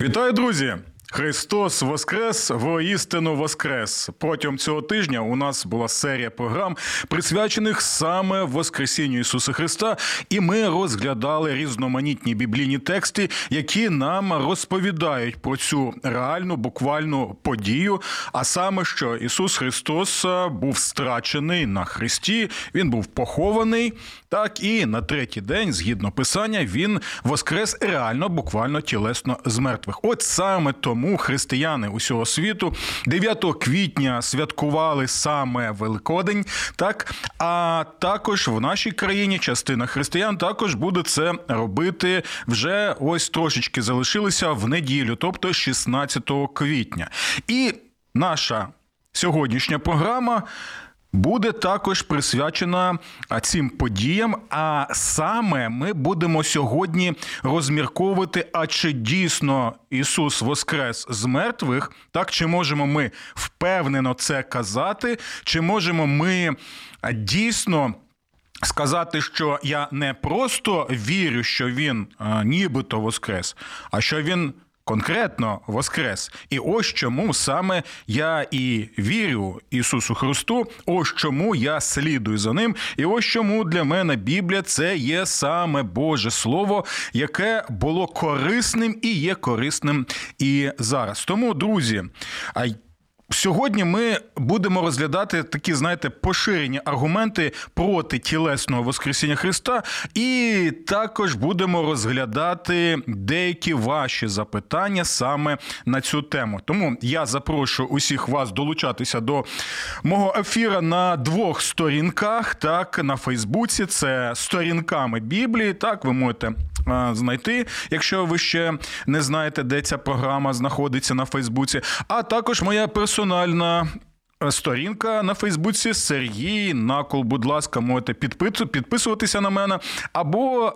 Вітаю, друзі! Христос Воскрес, воістину Воскрес. Протягом цього тижня у нас була серія програм, присвячених саме Воскресінню Ісуса Христа, і ми розглядали різноманітні біблійні тексти, які нам розповідають про цю реальну буквальну подію. А саме, що Ісус Христос був страчений на Христі, Він був похований. Так і на третій день, згідно писання, він воскрес реально, буквально тілесно з мертвих. От саме тому християни усього світу 9 квітня святкували саме Великодень. Так а також в нашій країні частина християн також буде це робити вже ось трошечки залишилися в неділю, тобто 16 квітня. І наша сьогоднішня програма буде також присвячена цим подіям. А саме ми будемо сьогодні розмірковувати, а чи дійсно Ісус Воскрес з мертвих, так чи можемо ми впевнено це казати, чи можемо ми дійсно. Сказати, що я не просто вірю, що він нібито воскрес, а що він конкретно Воскрес. І ось чому саме я і вірю Ісусу Христу, ось чому я слідую за ним, і ось чому для мене Біблія це є саме Боже Слово, яке було корисним і є корисним і зараз. Тому, друзі, Сьогодні ми будемо розглядати такі, знаєте, поширені аргументи проти тілесного Воскресіння Христа, і також будемо розглядати деякі ваші запитання саме на цю тему. Тому я запрошую усіх вас долучатися до мого ефіра на двох сторінках. Так, на Фейсбуці це сторінками Біблії. Так, ви можете знайти, якщо ви ще не знаєте, де ця програма знаходиться на Фейсбуці. А також моя персональна. Сторінка на Фейсбуці Сергій Накол, будь ласка, можете підписуватися на мене. Або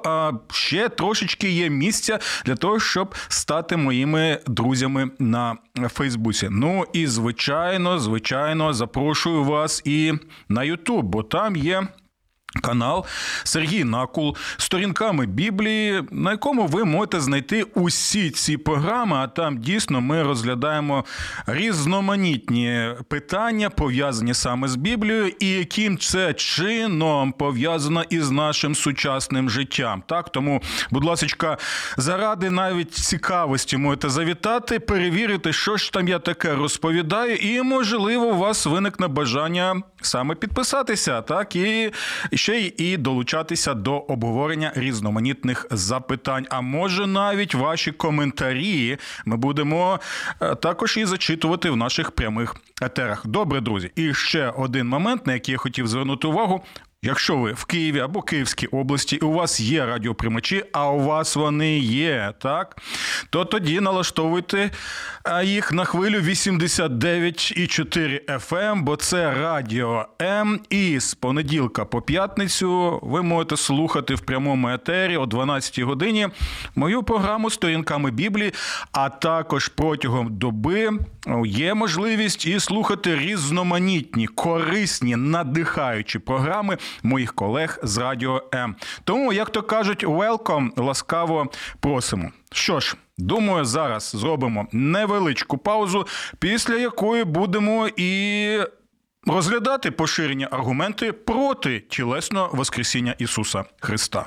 ще трошечки є місця для того, щоб стати моїми друзями на Фейсбуці. Ну і звичайно, звичайно, запрошую вас і на Ютуб, бо там є. Канал Сергій Накул сторінками Біблії, на якому ви можете знайти усі ці програми. А там дійсно ми розглядаємо різноманітні питання, пов'язані саме з Біблією, і яким це чином пов'язано із нашим сучасним життям. Так тому, будь ласка, заради навіть цікавості можете завітати, перевірити, що ж там я таке розповідаю, і можливо у вас виникне бажання саме підписатися, так і ще й і долучатися до обговорення різноманітних запитань. А може навіть ваші коментарі ми будемо е, також і зачитувати в наших прямих етерах. Добре, друзі, і ще один момент, на який я хотів звернути увагу. Якщо ви в Києві або Київській області, і у вас є радіоприймачі, а у вас вони є, так то тоді налаштовуйте їх на хвилю 89,4 FM, ем, бо це радіо М. І з понеділка по п'ятницю ви можете слухати в прямому етері о 12 годині мою програму сторінками Біблії, а також протягом доби є можливість і слухати різноманітні, корисні, надихаючі програми моїх колег з радіо М. Тому, як то кажуть, welcome, ласкаво просимо. Що ж, думаю, зараз зробимо невеличку паузу, після якої будемо і розглядати поширені аргументи проти тілесного Воскресіння Ісуса Христа.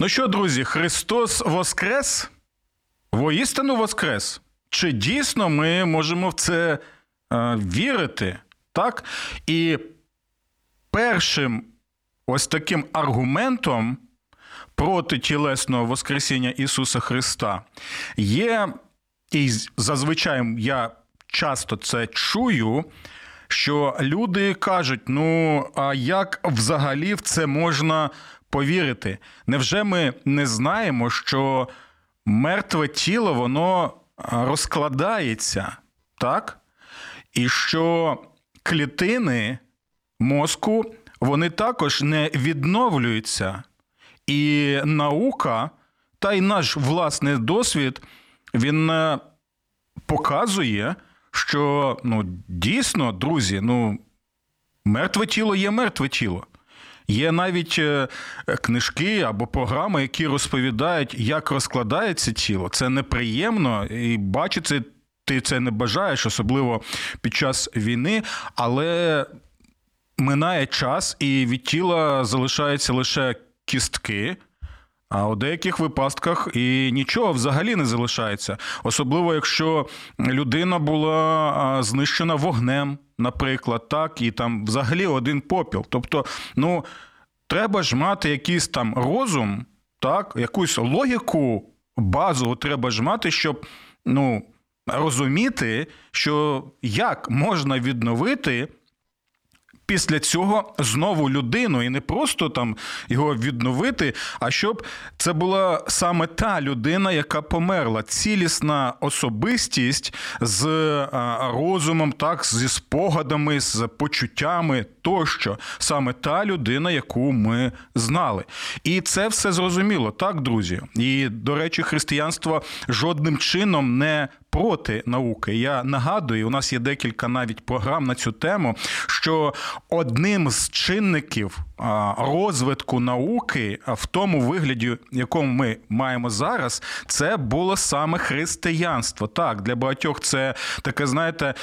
Ну що, друзі, Христос Воскрес? Воістину Воскрес. Чи дійсно ми можемо в це е, вірити? Так? І першим ось таким аргументом проти тілесного Воскресіння Ісуса Христа є, і зазвичай я часто це чую, що люди кажуть: ну, а як взагалі в це можна повірити? Невже ми не знаємо, що мертве тіло воно розкладається, так? І що клітини мозку вони також не відновлюються. І наука, та й наш власний досвід, він е, показує, що ну, дійсно, друзі, ну, мертве тіло є мертве тіло. Є навіть е, книжки або програми, які розповідають, як розкладається тіло. Це неприємно, і бачити ти це не бажаєш, особливо під час війни, але минає час, і від тіла залишаються лише кістки. А у деяких випадках і нічого взагалі не залишається, особливо якщо людина була знищена вогнем, наприклад, так, і там взагалі один попіл. Тобто, ну треба ж мати якийсь там розум, так, якусь логіку базову треба ж мати, щоб ну, розуміти, що як можна відновити після цього знову людину і не просто там його відновити, а щоб це була саме та людина, яка померла, цілісна особистість з розумом, так, зі спогадами, з почуттями тощо, саме та людина, яку ми знали. І це все зрозуміло, так, друзі. І, до речі, християнство жодним чином не проти науки. Я нагадую, у нас є декілька навіть програм на цю тему, що одним з чинників розвитку науки в тому вигляді, якому ми маємо зараз, це було саме християнство. Так, для багатьох це таке, знаєте,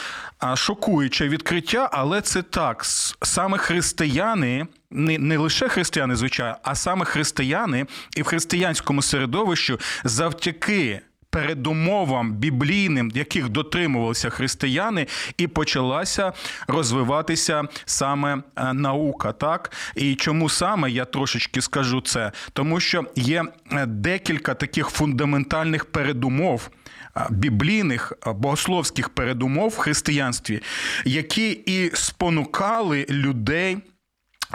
шокуюче відкриття, але це так. Саме християни. Не не лише християни, звичайно, а саме християни і в християнському середовищі завдяки передумовам біблійним, яких дотримувалися християни, і почалася розвиватися саме е, наука. Так і чому саме я трошечки скажу це, тому що є е, декілька таких фундаментальних передумов. Е, біблійних богословських передумов в християнстві, які і спонукали людей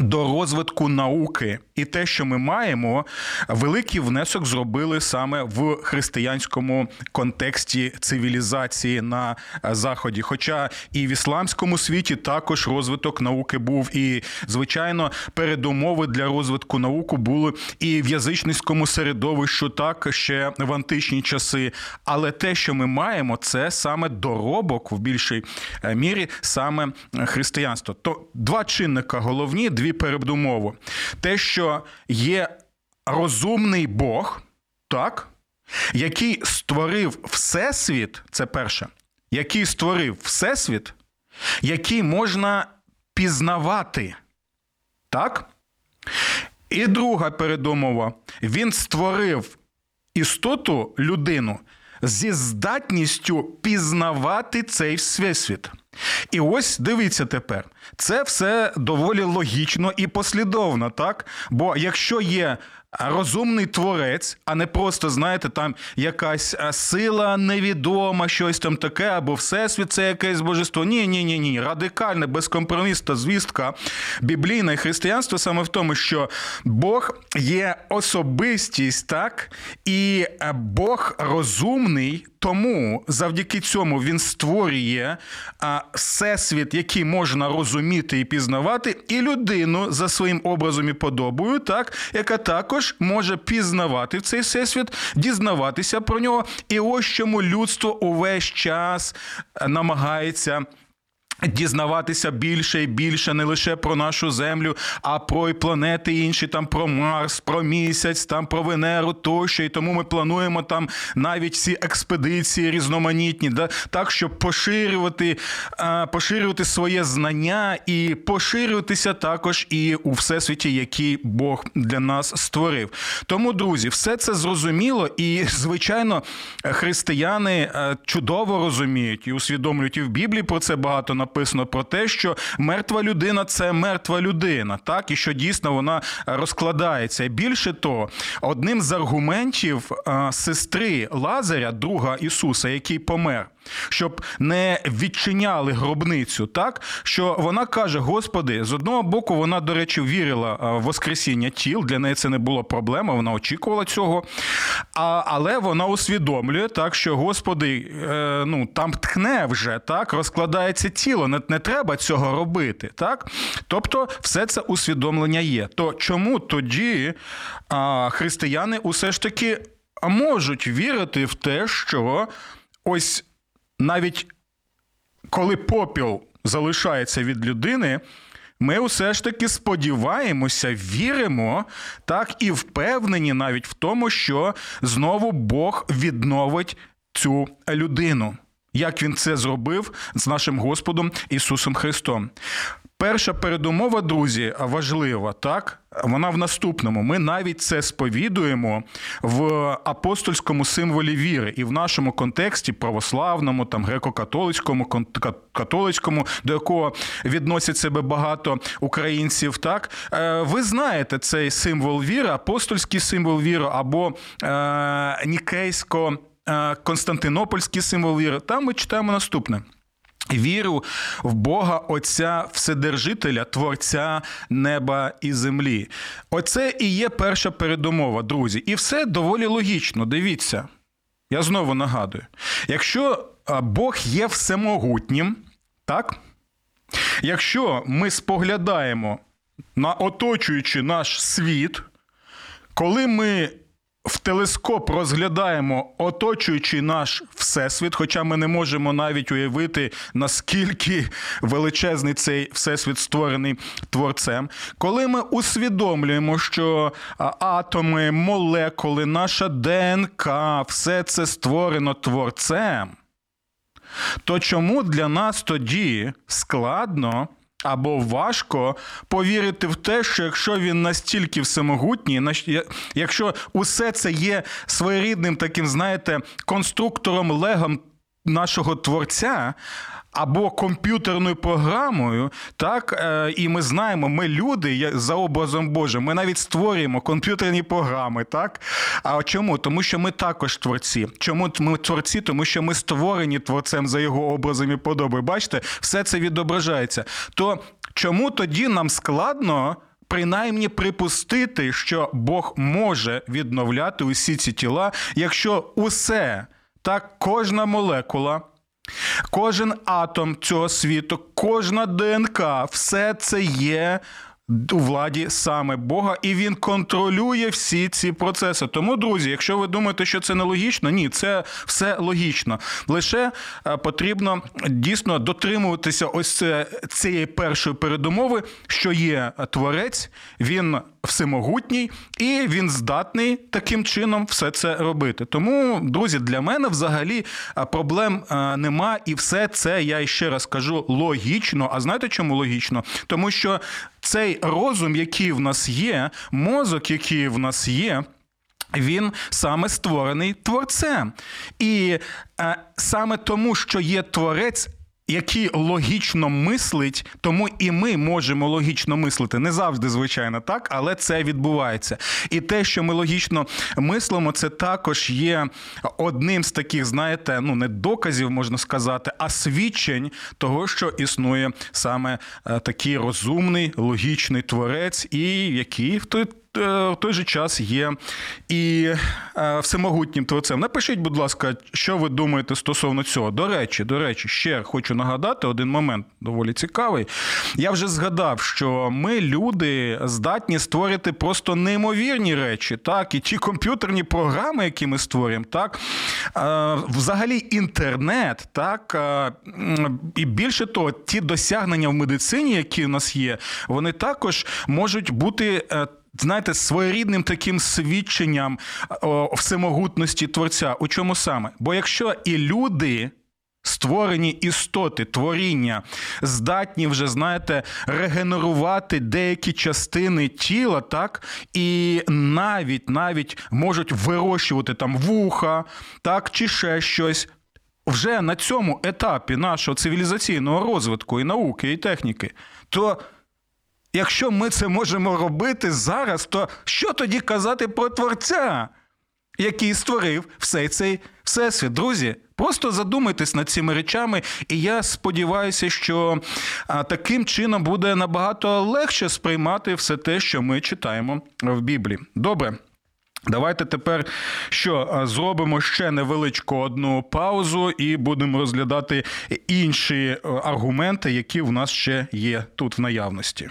до розвитку науки, і те, що ми маємо, великий внесок зробили саме в християнському контексті цивілізації на заході. Хоча і в ісламському світі також розвиток науки був, і звичайно, передумови для розвитку науки були і в язичницькому середовищу, так ще в античні часи. Але те, що ми маємо, це саме доробок в більшій е, мірі, саме християнство. То два чинника головні дві передумови. Те, що є розумний Бог, так, який створив Всесвіт, це перше, який створив Всесвіт, який можна пізнавати. Так? І друга передумова. Він створив істоту людину зі здатністю пізнавати цей всесвіт. І ось дивіться тепер, це все доволі логічно і послідовно, так? Бо якщо є розумний творець, а не просто, знаєте, там якась сила невідома, щось там таке, або всесвіт це якесь божество. Ні, ні, ні, ні. Радикальна, безкомпромісна звістка біблійне християнство саме в тому, що Бог є особистість, так, і Бог розумний. Тому завдяки цьому він створює всесвіт, який можна розуміти і пізнавати, і людину за своїм образом і подобою, так, яка також може пізнавати цей всесвіт, дізнаватися про нього. І ось чому людство увесь час намагається Дізнаватися більше і більше не лише про нашу землю, а про і планети інші, там про Марс, про місяць, там про Венеру тощо. І тому ми плануємо там навіть ці експедиції різноманітні, да, так, щоб поширювати, поширювати своє знання і поширюватися також і у всесвіті, який Бог для нас створив. Тому, друзі, все це зрозуміло, і звичайно, християни е, чудово розуміють і усвідомлюють і в Біблії про це багато написано написано про те, що мертва людина це мертва людина, так і що дійсно вона розкладається. Більше того, одним з аргументів сестри Лазаря, друга Ісуса, який помер щоб не відчиняли гробницю, так що вона каже: Господи, з одного боку, вона, до речі, вірила в Воскресіння тіл. Для неї це не було проблема, вона очікувала цього. А, Але вона усвідомлює, так що Господи, е, ну там ткне вже так, розкладається тіло, не, не треба цього робити. так? Тобто, все це усвідомлення є. То чому тоді а, християни усе ж таки можуть вірити в те, що ось навіть коли попіл залишається від людини, ми усе ж таки сподіваємося, віримо, так і впевнені навіть в тому, що знову Бог відновить цю людину. Як він це зробив з нашим Господом Ісусом Христом? Перша передумова, друзі, важлива, так? Вона в наступному. Ми навіть це сповідуємо в апостольському символі віри і в нашому контексті православному, там греко-католицькому, католицькому, до якого відносять себе багато українців. Так е, ви знаєте цей символ віри, апостольський символ віри або е, нікейсько константинопольський символ віри. Там ми читаємо наступне. Віру в Бога Отця Вседержителя, Творця неба і землі. Оце і є перша передумова, друзі. І все доволі логічно. Дивіться. Я знову нагадую: якщо Бог є всемогутнім, так? Якщо ми споглядаємо на оточуючи наш світ, коли ми в телескоп розглядаємо оточуючий наш всесвіт, хоча ми не можемо навіть уявити, наскільки величезний цей всесвіт створений творцем. Коли ми усвідомлюємо, що атоми, молекули, наша ДНК, все це створено творцем, то чому для нас тоді складно? Або важко повірити в те, що якщо він настільки всемогутній, якщо усе це є своєрідним таким, знаєте, конструктором легом нашого творця, або комп'ютерною програмою, так е, і ми знаємо, ми люди за образом Божим, ми навіть створюємо комп'ютерні програми. так? А чому? Тому що ми також творці. Чому ми творці? Тому що ми створені творцем за його образом і подобою. Бачите, все це відображається. То чому тоді нам складно? Принаймні припустити, що Бог може відновляти усі ці тіла, якщо усе так, кожна молекула, Кожен атом цього світу, кожна ДНК, все це є. У владі саме Бога, і він контролює всі ці процеси. Тому, друзі, якщо ви думаєте, що це не логічно, ні, це все логічно. Лише е, потрібно дійсно дотримуватися ось цієї першої передумови, що є творець, він всемогутній, і він здатний таким чином все це робити. Тому, друзі, для мене взагалі проблем нема, і все це я ще раз кажу логічно. А знаєте, чому логічно? Тому що цей розум, який в нас є, мозок, який в нас є. Він саме створений творцем. І е, саме тому, що є творець, який логічно мислить, тому і ми можемо логічно мислити. Не завжди, звичайно, так, але це відбувається. І те, що ми логічно мислимо, це також є одним з таких, знаєте, ну не доказів можна сказати, а свідчень того, що існує саме е, такий розумний логічний творець, і який в той в той же час є і всемогутнім творцем. Напишіть, будь ласка, що ви думаєте стосовно цього. До речі, до речі, ще хочу нагадати один момент доволі цікавий. Я вже згадав, що ми, люди, здатні створити просто неймовірні речі, так, і ті комп'ютерні програми, які ми створюємо, так, взагалі інтернет, так, і більше того, ті досягнення в медицині, які в нас є, вони також можуть бути. Знаєте, своєрідним таким свідченням всемогутності творця. У чому саме? Бо якщо і люди. Створені істоти, творіння, здатні вже, знаєте, регенерувати деякі частини тіла, так, і навіть навіть можуть вирощувати там вуха, так, чи ще щось. Вже на цьому етапі нашого цивілізаційного розвитку і науки, і техніки, то якщо ми це можемо робити зараз, то що тоді казати про творця, який створив все цей всесвіт? Друзі, просто задумайтесь над цими речами, і я сподіваюся, що таким чином буде набагато легше сприймати все те, що ми читаємо в Біблії. Добре. Давайте тепер що зробимо ще невеличку одну паузу і будемо розглядати інші аргументи, які в нас ще є тут в наявності.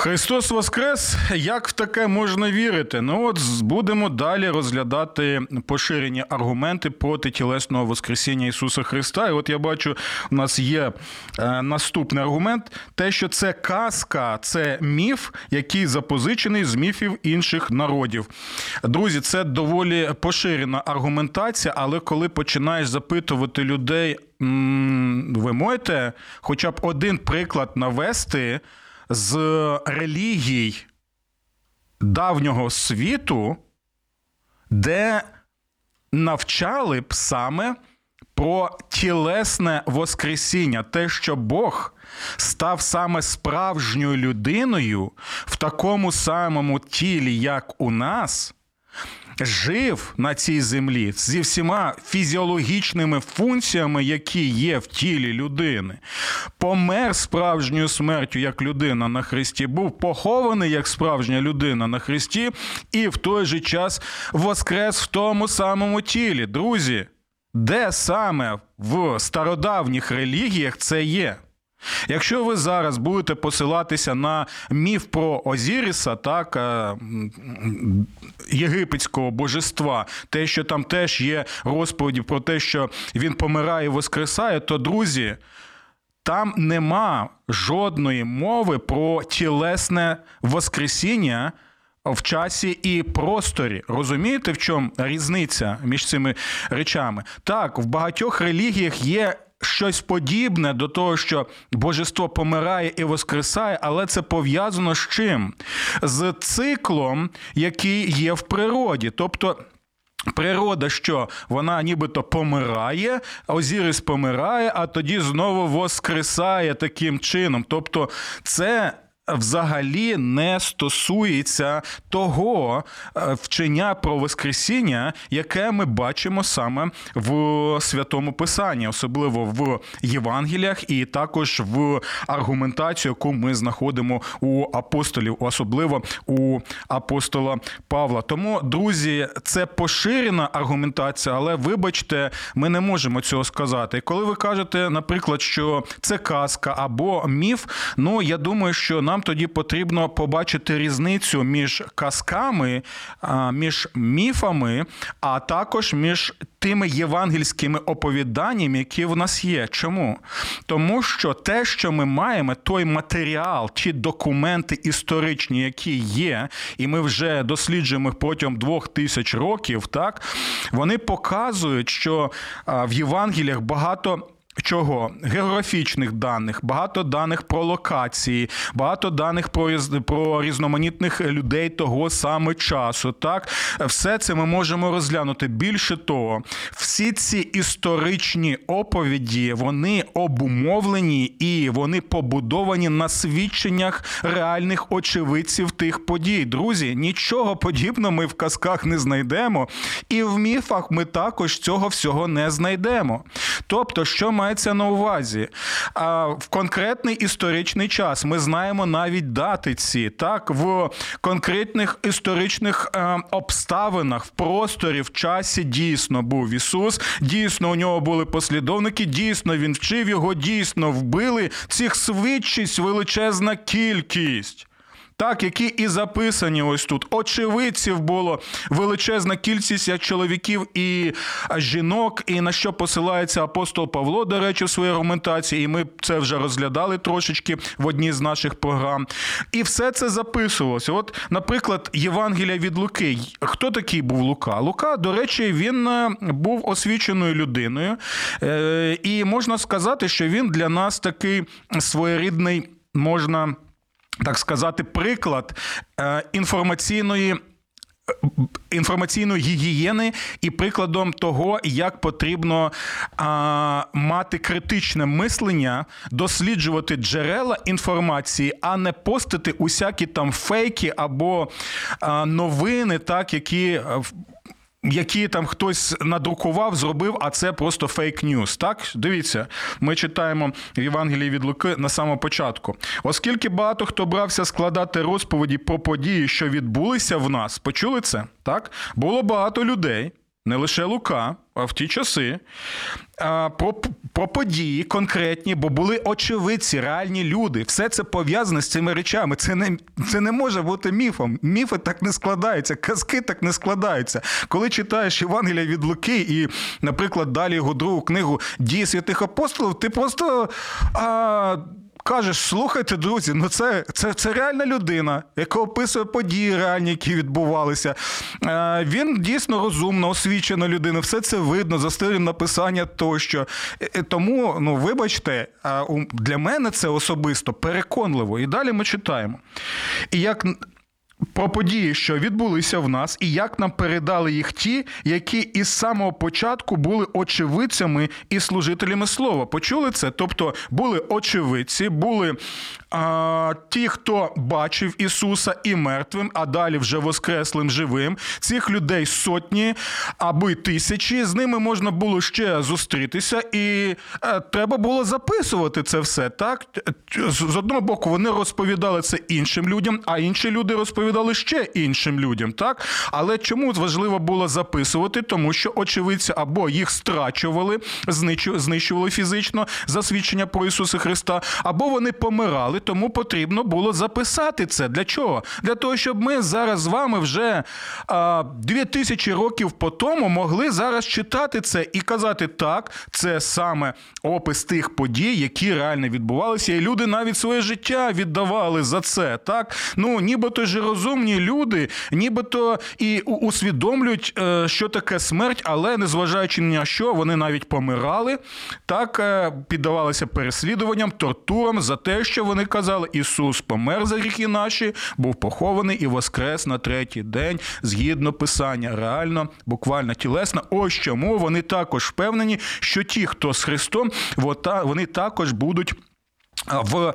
Христос Воскрес, як в таке можна вірити? Ну от будемо далі розглядати поширені аргументи проти тілесного Воскресіння Ісуса Христа. І от я бачу, у нас є е, наступний аргумент: те, що це казка, це міф, який запозичений з міфів інших народів. Друзі, це доволі поширена аргументація, але коли починаєш запитувати людей, ви можете хоча б один приклад навести з релігій давнього світу, де навчали б саме про тілесне Воскресіння, те, що Бог став саме справжньою людиною в такому самому тілі, як у нас жив на цій землі зі всіма фізіологічними функціями, які є в тілі людини, помер справжньою смертю як людина на Христі, був похований як справжня людина на Христі, і в той же час воскрес в тому самому тілі. Друзі, де саме в стародавніх релігіях це є? Якщо ви зараз будете посилатися на міф про Озіріса, так е, єгипетського божества, те, що там теж є розповіді про те, що він помирає і воскресає, то друзі. Там нема жодної мови про тілесне воскресіння в часі і просторі. Розумієте, в чому різниця між цими речами? Так, в багатьох релігіях є щось подібне до того, що божество помирає і воскресає, але це пов'язано з чим? З циклом, який є в природі. Тобто. Природа, що вона нібито помирає, Озірис помирає, а тоді знову воскресає таким чином. Тобто, це взагалі не стосується того е, вчення про Воскресіння, яке ми бачимо саме в святому Писанні, особливо в Євангеліях, і також в аргументацію, яку ми знаходимо у апостолів, особливо у апостола Павла. Тому, друзі, це поширена аргументація, але вибачте, ми не можемо цього сказати. І Коли ви кажете, наприклад, що це казка або міф, ну я думаю, що нам нам тоді потрібно побачити різницю між казками, між міфами, а також між тими євангельськими оповіданнями, які в нас є. Чому? Тому що те, що ми маємо, той матеріал, ті документи історичні, які є, і ми вже досліджуємо протягом двох тисяч років, так вони показують, що в Євангеліях багато чого? Географічних даних, багато даних про локації, багато даних про про різноманітних людей того саме часу. Так, все це ми можемо розглянути. Більше того, всі ці історичні оповіді вони обумовлені і вони побудовані на свідченнях реальних очевидців тих подій. Друзі, нічого подібного ми в казках не знайдемо, і в міфах ми також цього всього не знайдемо. Тобто, що мається на увазі? А, в конкретний історичний час ми знаємо навіть дати ці, так, в конкретних історичних е, обставинах, в просторі, в часі дійсно був Ісус, дійсно у нього були послідовники, дійсно він вчив його, дійсно вбили. Цих свідчість величезна кількість. Так, які і записані ось тут. Очевидців було величезна кількість чоловіків і жінок, і на що посилається апостол Павло, до речі, в своїй аргументації, і ми це вже розглядали трошечки в одній з наших програм. І все це записувалося. От, наприклад, Євангелія від Луки. Хто такий був Лука? Лука, до речі, він е, був освіченою людиною, Е, і можна сказати, що він для нас такий своєрідний, можна так сказати, приклад е, інформаційної. Інформаційної гігієни і прикладом того, як потрібно а, мати критичне мислення, досліджувати джерела інформації, а не постити усякі там фейки або а, новини, так які. Які там хтось надрукував, зробив, а це просто фейк ньюс. Так, дивіться, ми читаємо в Євангелії від Луки на самому початку. Оскільки багато хто брався складати розповіді про події, що відбулися в нас, почули це? Так, було багато людей. Не лише Лука, а в ті часи про, про події конкретні, бо були очевидці, реальні люди. Все це пов'язане з цими речами. Це не, це не може бути міфом. Міфи так не складаються, казки так не складаються. Коли читаєш Євангелія від Луки і, наприклад, далі його другу книгу Дії святих апостолів, ти просто. А, Кажеш, слухайте, друзі, ну це, це, це реальна людина, яка описує події реальні, які відбувалися. Е, Він дійсно розумна, освічена людина, все це видно за стилем написання тощо. Е, е, Тому, ну вибачте, для мене це особисто переконливо. І далі ми читаємо. І як про події, що відбулися в нас, і як нам передали їх ті, які із самого початку були очевидцями і служителями слова. Почули це? Тобто були очевидці, були а, ті, хто бачив Ісуса і мертвим, а далі вже воскреслим живим. Цих людей сотні або тисячі. З ними можна було ще зустрітися, і е, треба було записувати це все. Так з одного боку, вони розповідали це іншим людям, а інші люди розповідали ще іншим людям. Так, але чому важливо було записувати? Тому що очевидці або їх страчували, знищували фізично за свідчення про Ісуса Христа, або вони помирали, тому потрібно було записати це. Для чого? Для того, щоб ми зараз з вами вже а, дві тисячі років по тому могли зараз читати це і казати, так, це саме опис тих подій, які реально відбувалися, і люди навіть своє життя віддавали за це. Так, ну нібито ж розумні люди, нібито і усвідомлюють, е, що таке смерть, але незважаючи ні на що, вони навіть помирали, так е, піддавалися переслідуванням, тортурам за те, що вони казали, Ісус помер за гріхи наші, був похований і воскрес на третій день згідно писання. Реально, буквально тілесно. Ось чому вони також впевнені, що ті, хто з Христом, вони також будуть. В,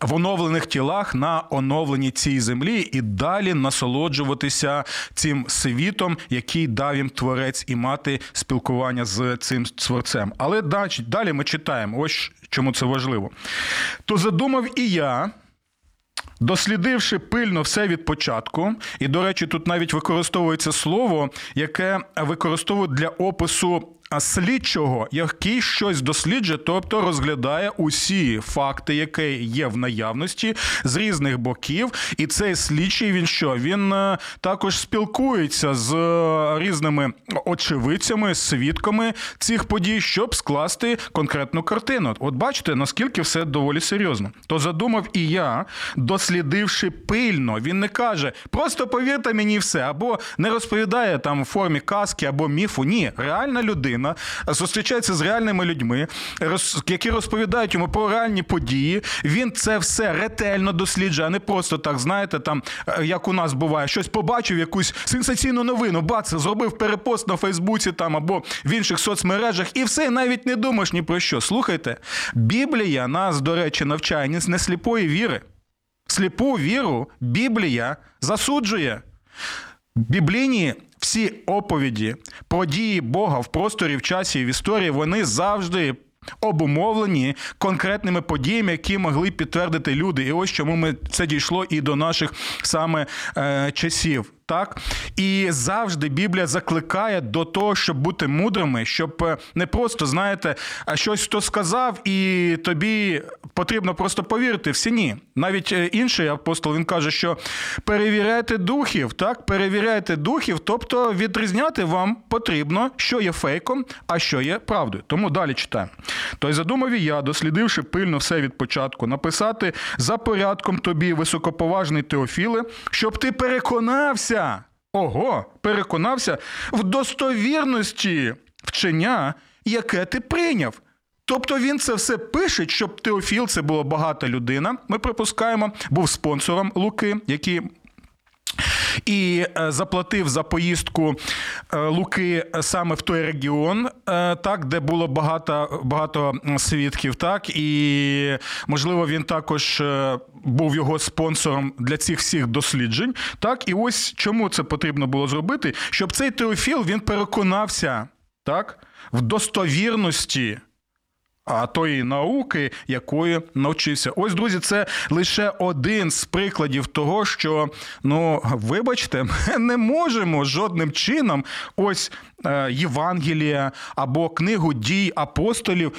в оновлених тілах на оновленій цій землі і далі насолоджуватися цим світом, який дав їм творець, і мати спілкування з цим творцем. Але далі, ми читаємо, ось чому це важливо. То задумав і я. Дослідивши пильно все від початку, і, до речі, тут навіть використовується слово, яке використовують для опису слідчого, який щось досліджує, тобто розглядає усі факти, які є в наявності з різних боків. І цей слідчий він що? Він е, також спілкується з е, різними очевидцями, свідками цих подій, щоб скласти конкретну картину. От бачите, наскільки все доволі серйозно. То задумав і я, дослідивши пильно, він не каже, просто повірте мені все, або не розповідає там в формі казки або міфу. Ні, реальна людина людина зустрічається з реальними людьми, які розповідають йому про реальні події. Він це все ретельно досліджує, а не просто так, знаєте, там е, як у нас буває, щось побачив, якусь сенсаційну новину, бац, зробив перепост на Фейсбуці там або в інших соцмережах, і все, навіть не думаєш ні про що. Слухайте, Біблія нас, до речі, навчає не сліпої віри. Сліпу віру Біблія засуджує. Біблійні всі оповіді про дії Бога в просторі, в часі і в історії, вони завжди обумовлені конкретними подіями, які могли підтвердити люди. І ось чому ми це дійшло і до наших саме е, часів. Так і завжди Біблія закликає до того, щоб бути мудрими, щоб е, не просто знаєте, щось хто сказав, і тобі потрібно просто повірити. Всі ні. Навіть е, інший апостол він каже, що перевіряйте духів, так перевіряйте духів, тобто відрізняти вам потрібно, що є фейком, а що є правдою. Тому далі читаємо. То й задумав і я, дослідивши пильно все від початку, написати за порядком тобі, високоповажний Теофіле, щоб ти переконався. Ого, переконався в достовірності вчення, яке ти прийняв. Тобто він це все пише, щоб Теофіл, це була багата людина. Ми припускаємо, був спонсором Луки, який і е, заплатив за поїздку е, Луки саме в той регіон, е, так, де було багато багато свідків. Так, і можливо він також був його спонсором для цих всіх досліджень. Так, і ось чому це потрібно було зробити, щоб цей Теофіл він переконався так, в достовірності. А тої науки, якою навчився. Ось, друзі, це лише один з прикладів того, що ну вибачте, ми не можемо жодним чином ось е, Євангелія або книгу дій апостолів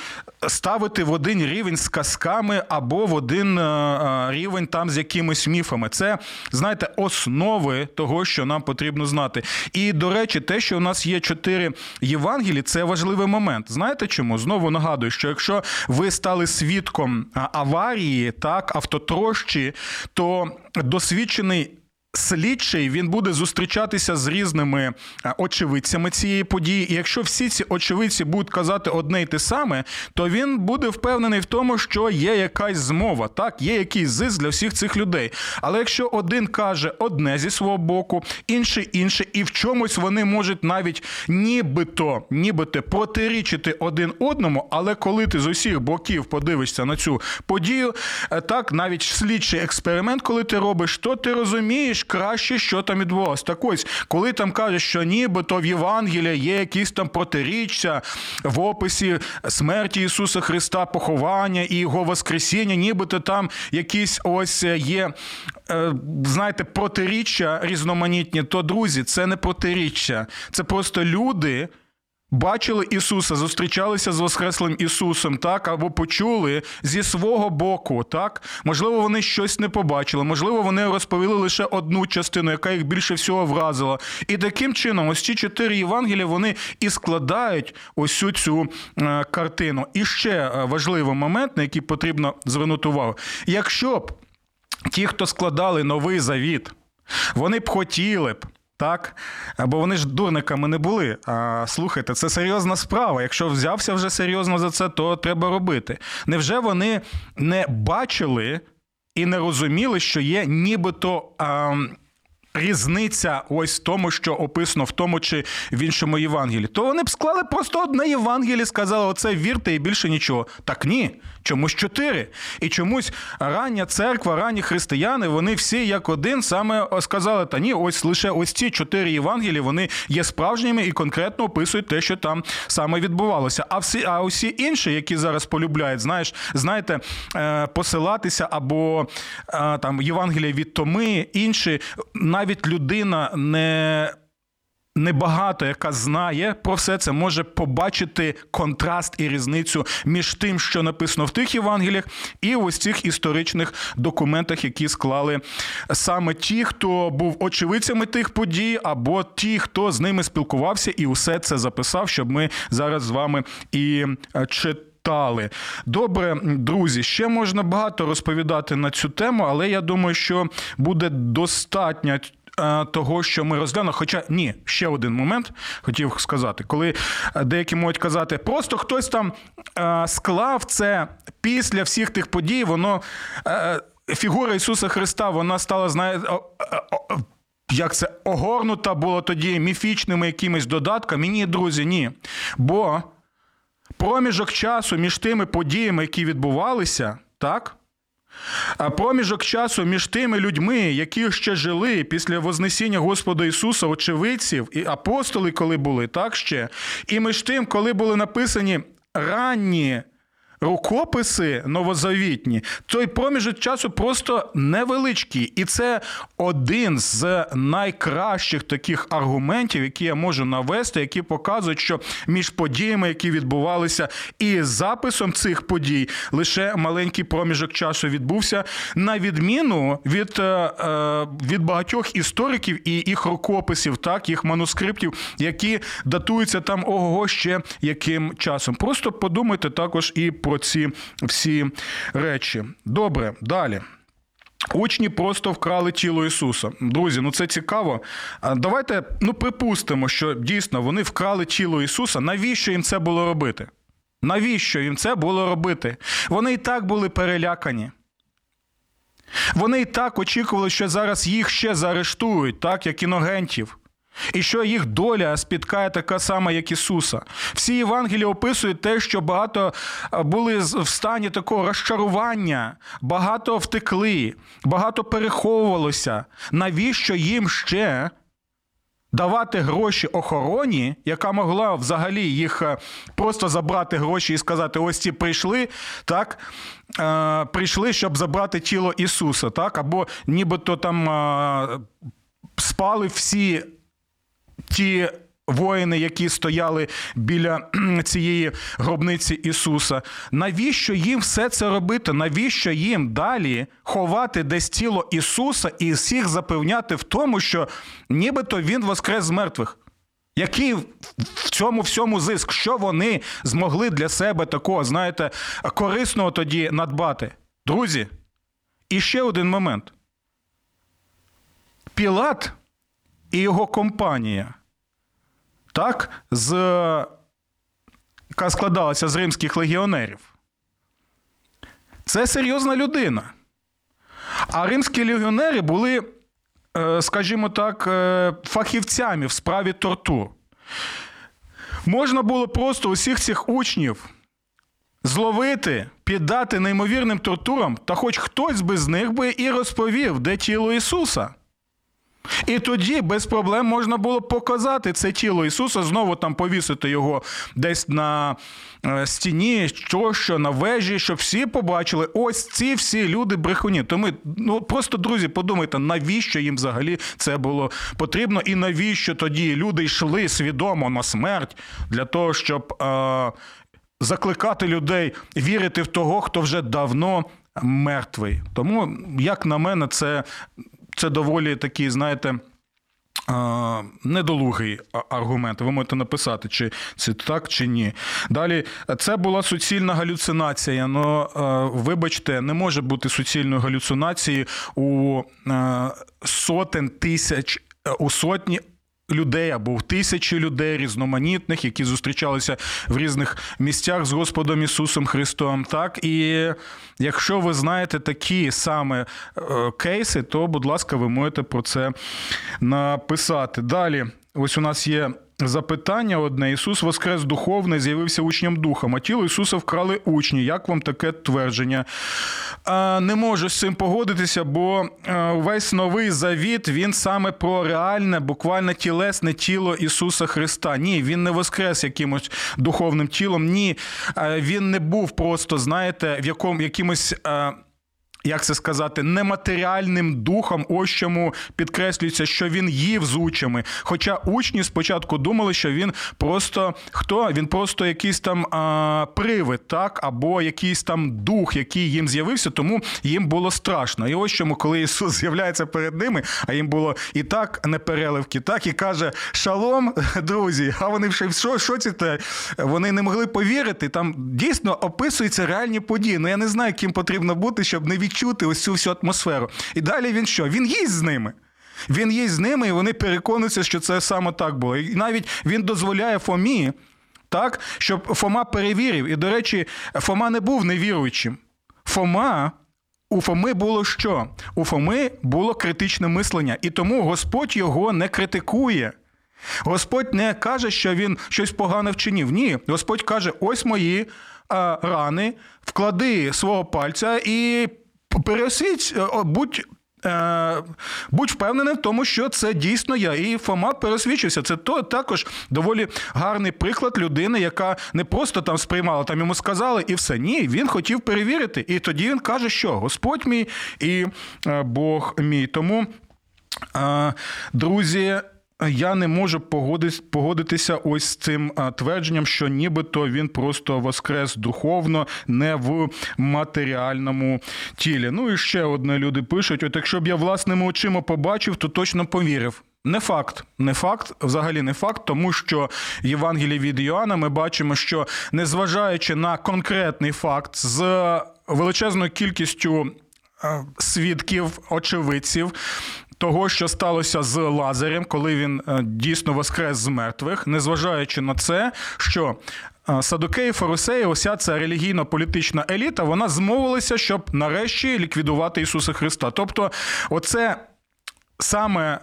ставити в один рівень з казками або в один е, е, рівень там з якимись міфами. Це знаєте, основи того, що нам потрібно знати. І до речі, те, що у нас є чотири Євангелії, це важливий момент. Знаєте чому? Знову нагадую, що якщо ви стали свідком аварії, так, автотрощі, то досвідчений. Слідчий він буде зустрічатися з різними очевидцями цієї події. І якщо всі ці очевидці будуть казати одне й те саме, то він буде впевнений в тому, що є якась змова, так є якийсь зиск для всіх цих людей. Але якщо один каже одне зі свого боку, інший інше, і в чомусь вони можуть навіть нібито, нібито протирічити один одному, але коли ти з усіх боків подивишся на цю подію, е, так навіть слідчий експеримент, коли ти робиш, то ти розумієш краще, що там відбувалося. Так ось, коли там кажуть, що нібито в Євангелії є якісь там протиріччя в описі смерті Ісуса Христа, поховання і Його Воскресіння, нібито там якісь ось є. е, Знаєте, протиріччя різноманітні, то друзі, це не протиріччя, це просто люди, Бачили Ісуса, зустрічалися з Воскреслим Ісусом, так, або почули зі свого боку, так? Можливо, вони щось не побачили, можливо, вони розповіли лише одну частину, яка їх більше всього вразила. І таким чином, ось ці чотири Євангелія, вони і складають ось цю е, картину. І ще е, важливий момент, на який потрібно звернути увагу. Якщо б ті, хто складали новий завіт, вони б хотіли б. Так, бо вони ж дурниками не були. А слухайте, це серйозна справа. Якщо взявся вже серйозно за це, то треба робити. Невже вони не бачили і не розуміли, що є нібито а, різниця ось в тому, що описано в тому чи в іншому Євангелії? То вони б склали просто одне Євангеліє, сказали, оце вірте і більше нічого. Так ні, чомусь чотири. І чомусь рання церква, ранні християни, вони всі як один саме сказали, та ні, ось лише ось ці чотири Євангелії, вони є справжніми і конкретно описують те, що там саме відбувалося. А всі, а усі інші, які зараз полюбляють, знаєш, знаєте, е, посилатися або е, там Євангелія від Томи, інші, навіть людина не. Небагато, яка знає про все це, може побачити контраст і різницю між тим, що написано в тих Євангеліях, і ось цих історичних документах, які склали саме ті, хто був очевидцями тих подій, або ті, хто з ними спілкувався, і усе це записав, щоб ми зараз з вами і е, читали. Добре, друзі, ще можна багато розповідати на цю тему, але я думаю, що буде достатньо того, що ми розглянули. Хоча ні, ще один момент хотів сказати, коли е, деякі можуть казати, просто хтось там е, склав це після всіх тих подій, воно е, фігура Ісуса Христа, вона стала, знаєте, як це огорнута було тоді міфічними якимись додатками. Ні, друзі, ні. Бо проміжок часу між тими подіями, які відбувалися, так? А проміжок часу між тими людьми, які ще жили після Вознесіння Господа Ісуса, очевидців і апостоли, коли були, так ще, і між тим, коли були написані ранні рукописи новозавітні, той проміжок часу просто невеличкий. І це один з найкращих таких аргументів, які я можу навести, які показують, що між подіями, які відбувалися, і записом цих подій лише маленький проміжок часу відбувся, на відміну від, е, е, від багатьох істориків і їх рукописів, так, їх манускриптів, які датуються там ого ще яким часом. Просто подумайте також і про ці всі речі. Добре, далі. Учні просто вкрали тіло Ісуса. Друзі, ну це цікаво. Давайте ну, припустимо, що дійсно вони вкрали тіло Ісуса. Навіщо їм це було робити? Навіщо їм це було робити? Вони і так були перелякані. Вони і так очікували, що зараз їх ще заарештують, так, як іногентів. І що їх доля спіткає така сама, як Ісуса. Всі Євангелії описують те, що багато були в стані такого розчарування, багато втекли, багато переховувалося. Навіщо їм ще давати гроші охороні, яка могла взагалі їх е, просто забрати гроші і сказати: ось ці прийшли, так? Е, прийшли, щоб забрати тіло Ісуса, так? Або нібито там е, спали всі ті воїни, які стояли біля цієї гробниці Ісуса. Навіщо їм все це робити? Навіщо їм далі ховати десь тіло Ісуса і всіх запевняти в тому, що нібито Він воскрес з мертвих? Який в цьому всьому зиск? Що вони змогли для себе такого, знаєте, корисного тоді надбати? Друзі, і ще один момент. Пілат і його компанія, так, з, яка складалася з римських легіонерів. Це серйозна людина. А римські легіонери були, е, скажімо так, е, фахівцями в справі тортур. Можна було просто усіх цих учнів зловити, піддати неймовірним тортурам, та хоч хтось би з них би і розповів, де тіло Ісуса. І тоді без проблем можна було показати це тіло Ісуса, знову там повісити його десь на е, стіні, що, що на вежі, щоб всі побачили, ось ці всі люди брехуні. Тому ну просто друзі, подумайте, навіщо їм взагалі це було потрібно, і навіщо тоді люди йшли свідомо на смерть для того, щоб е, закликати людей вірити в того, хто вже давно мертвий. Тому, як на мене, це це доволі такий, знаєте. Недолугий аргумент. Ви можете написати, чи це так, чи ні. Далі, це була суцільна галюцинація. Ну, вибачте, не може бути суцільної галюцинації у сотень тисяч, у сотні людей або в тисячі людей різноманітних, які зустрічалися в різних місцях з Господом Ісусом Христом. Так, і якщо ви знаєте такі саме е, кейси, то, будь ласка, ви можете про це написати. Далі, ось у нас є. Запитання одне: Ісус Воскрес духовний, з'явився учням духом, а тіло Ісуса вкрали учні. Як вам таке твердження? Не можу з цим погодитися, бо весь новий завіт він саме про реальне, буквально тілесне тіло Ісуса Христа. Ні, він не воскрес якимось духовним тілом. Ні, він не був просто, знаєте, в якому якимось. Як це сказати, нематеріальним духом, ось чому підкреслюється, що він їв з учнями. Хоча учні спочатку думали, що він просто хто? Він просто якийсь там а, привид, так, або якийсь там дух, який їм з'явився, тому їм було страшно. І ось чому, коли Ісус з'являється перед ними, а їм було і так непереливки, так і каже: Шалом, друзі. А вони ще що, що це те? Вони не могли повірити. Там дійсно описуються реальні події. Ну я не знаю, ким потрібно бути, щоб не відчути ось цю всю атмосферу. І далі він що? Він їсть з ними. Він є з ними, і вони переконуються, що це саме так було. І навіть він дозволяє Фомі, так, щоб Фома перевірив. І, до речі, Фома не був невіруючим. Фома. У Фоми було що? У Фоми було критичне мислення, і тому Господь його не критикує. Господь не каже, що він щось погане вчинив. Ні, Господь каже: ось мої а, рани, вклади свого пальця і пересвіть, е, будь. е, Будь впевнений в тому, що це дійсно я. І Фома пересвідчився. Це то також доволі гарний приклад людини, яка не просто там сприймала, там йому сказали, і все. Ні, він хотів перевірити. І тоді він каже, що Господь мій і е, Бог мій. Тому, друзі. Я не можу погодитися ось з цим твердженням, що нібито він просто воскрес духовно, не в матеріальному тілі. Ну і ще одне люди пишуть: от якщо б я власними очима побачив, то точно повірив. Не факт, не факт, взагалі не факт, тому що Євангелії від Йоанна ми бачимо, що незважаючи на конкретний факт з величезною кількістю е, свідків, очевидців. Того, що сталося з Лазарем, коли він е, дійсно воскрес з мертвих, незважаючи на це, що садокеї, Садукеї, Фарисеї, ося ця релігійно-політична еліта, вона змовилася, щоб нарешті ліквідувати Ісуса Христа. Тобто, оце саме.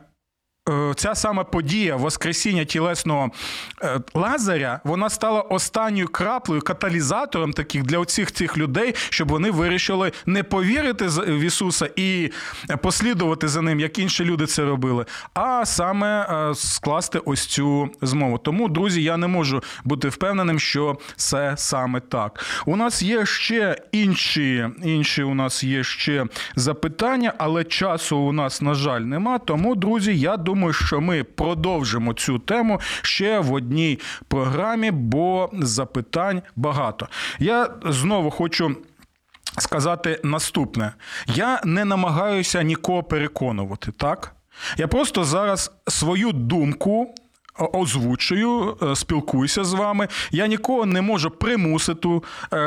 Е, Ця саме подія Воскресіння тілесного е, Лазаря, вона стала останньою краплею, каталізатором таких для оцих цих людей, щоб вони вирішили не повірити в Ісуса і послідувати за ним, як інші люди це робили, а саме е, скласти ось цю змову. Тому, друзі, я не можу бути впевненим, що це саме так. У нас є ще інші, інші у нас є ще запитання, але часу у нас, на жаль, нема. Тому, друзі, я думаю, що ми продовжимо цю тему ще в одній програмі, бо запитань багато. Я знову хочу. Сказати наступне: я не намагаюся нікого переконувати, так? Я просто зараз свою думку озвучую, е, спілкуюся з вами. Я нікого не можу примусити е,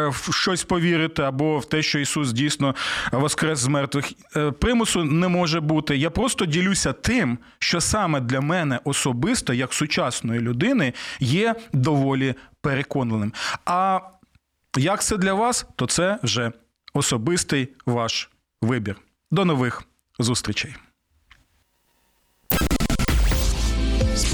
в щось повірити або в те, що Ісус дійсно воскрес з мертвих. Е, Примусу не може бути. Я просто ділюся тим, що саме для мене особисто, як сучасної людини, є доволі переконаним. А як це для вас, то це вже особистий ваш вибір. До нових зустрічей.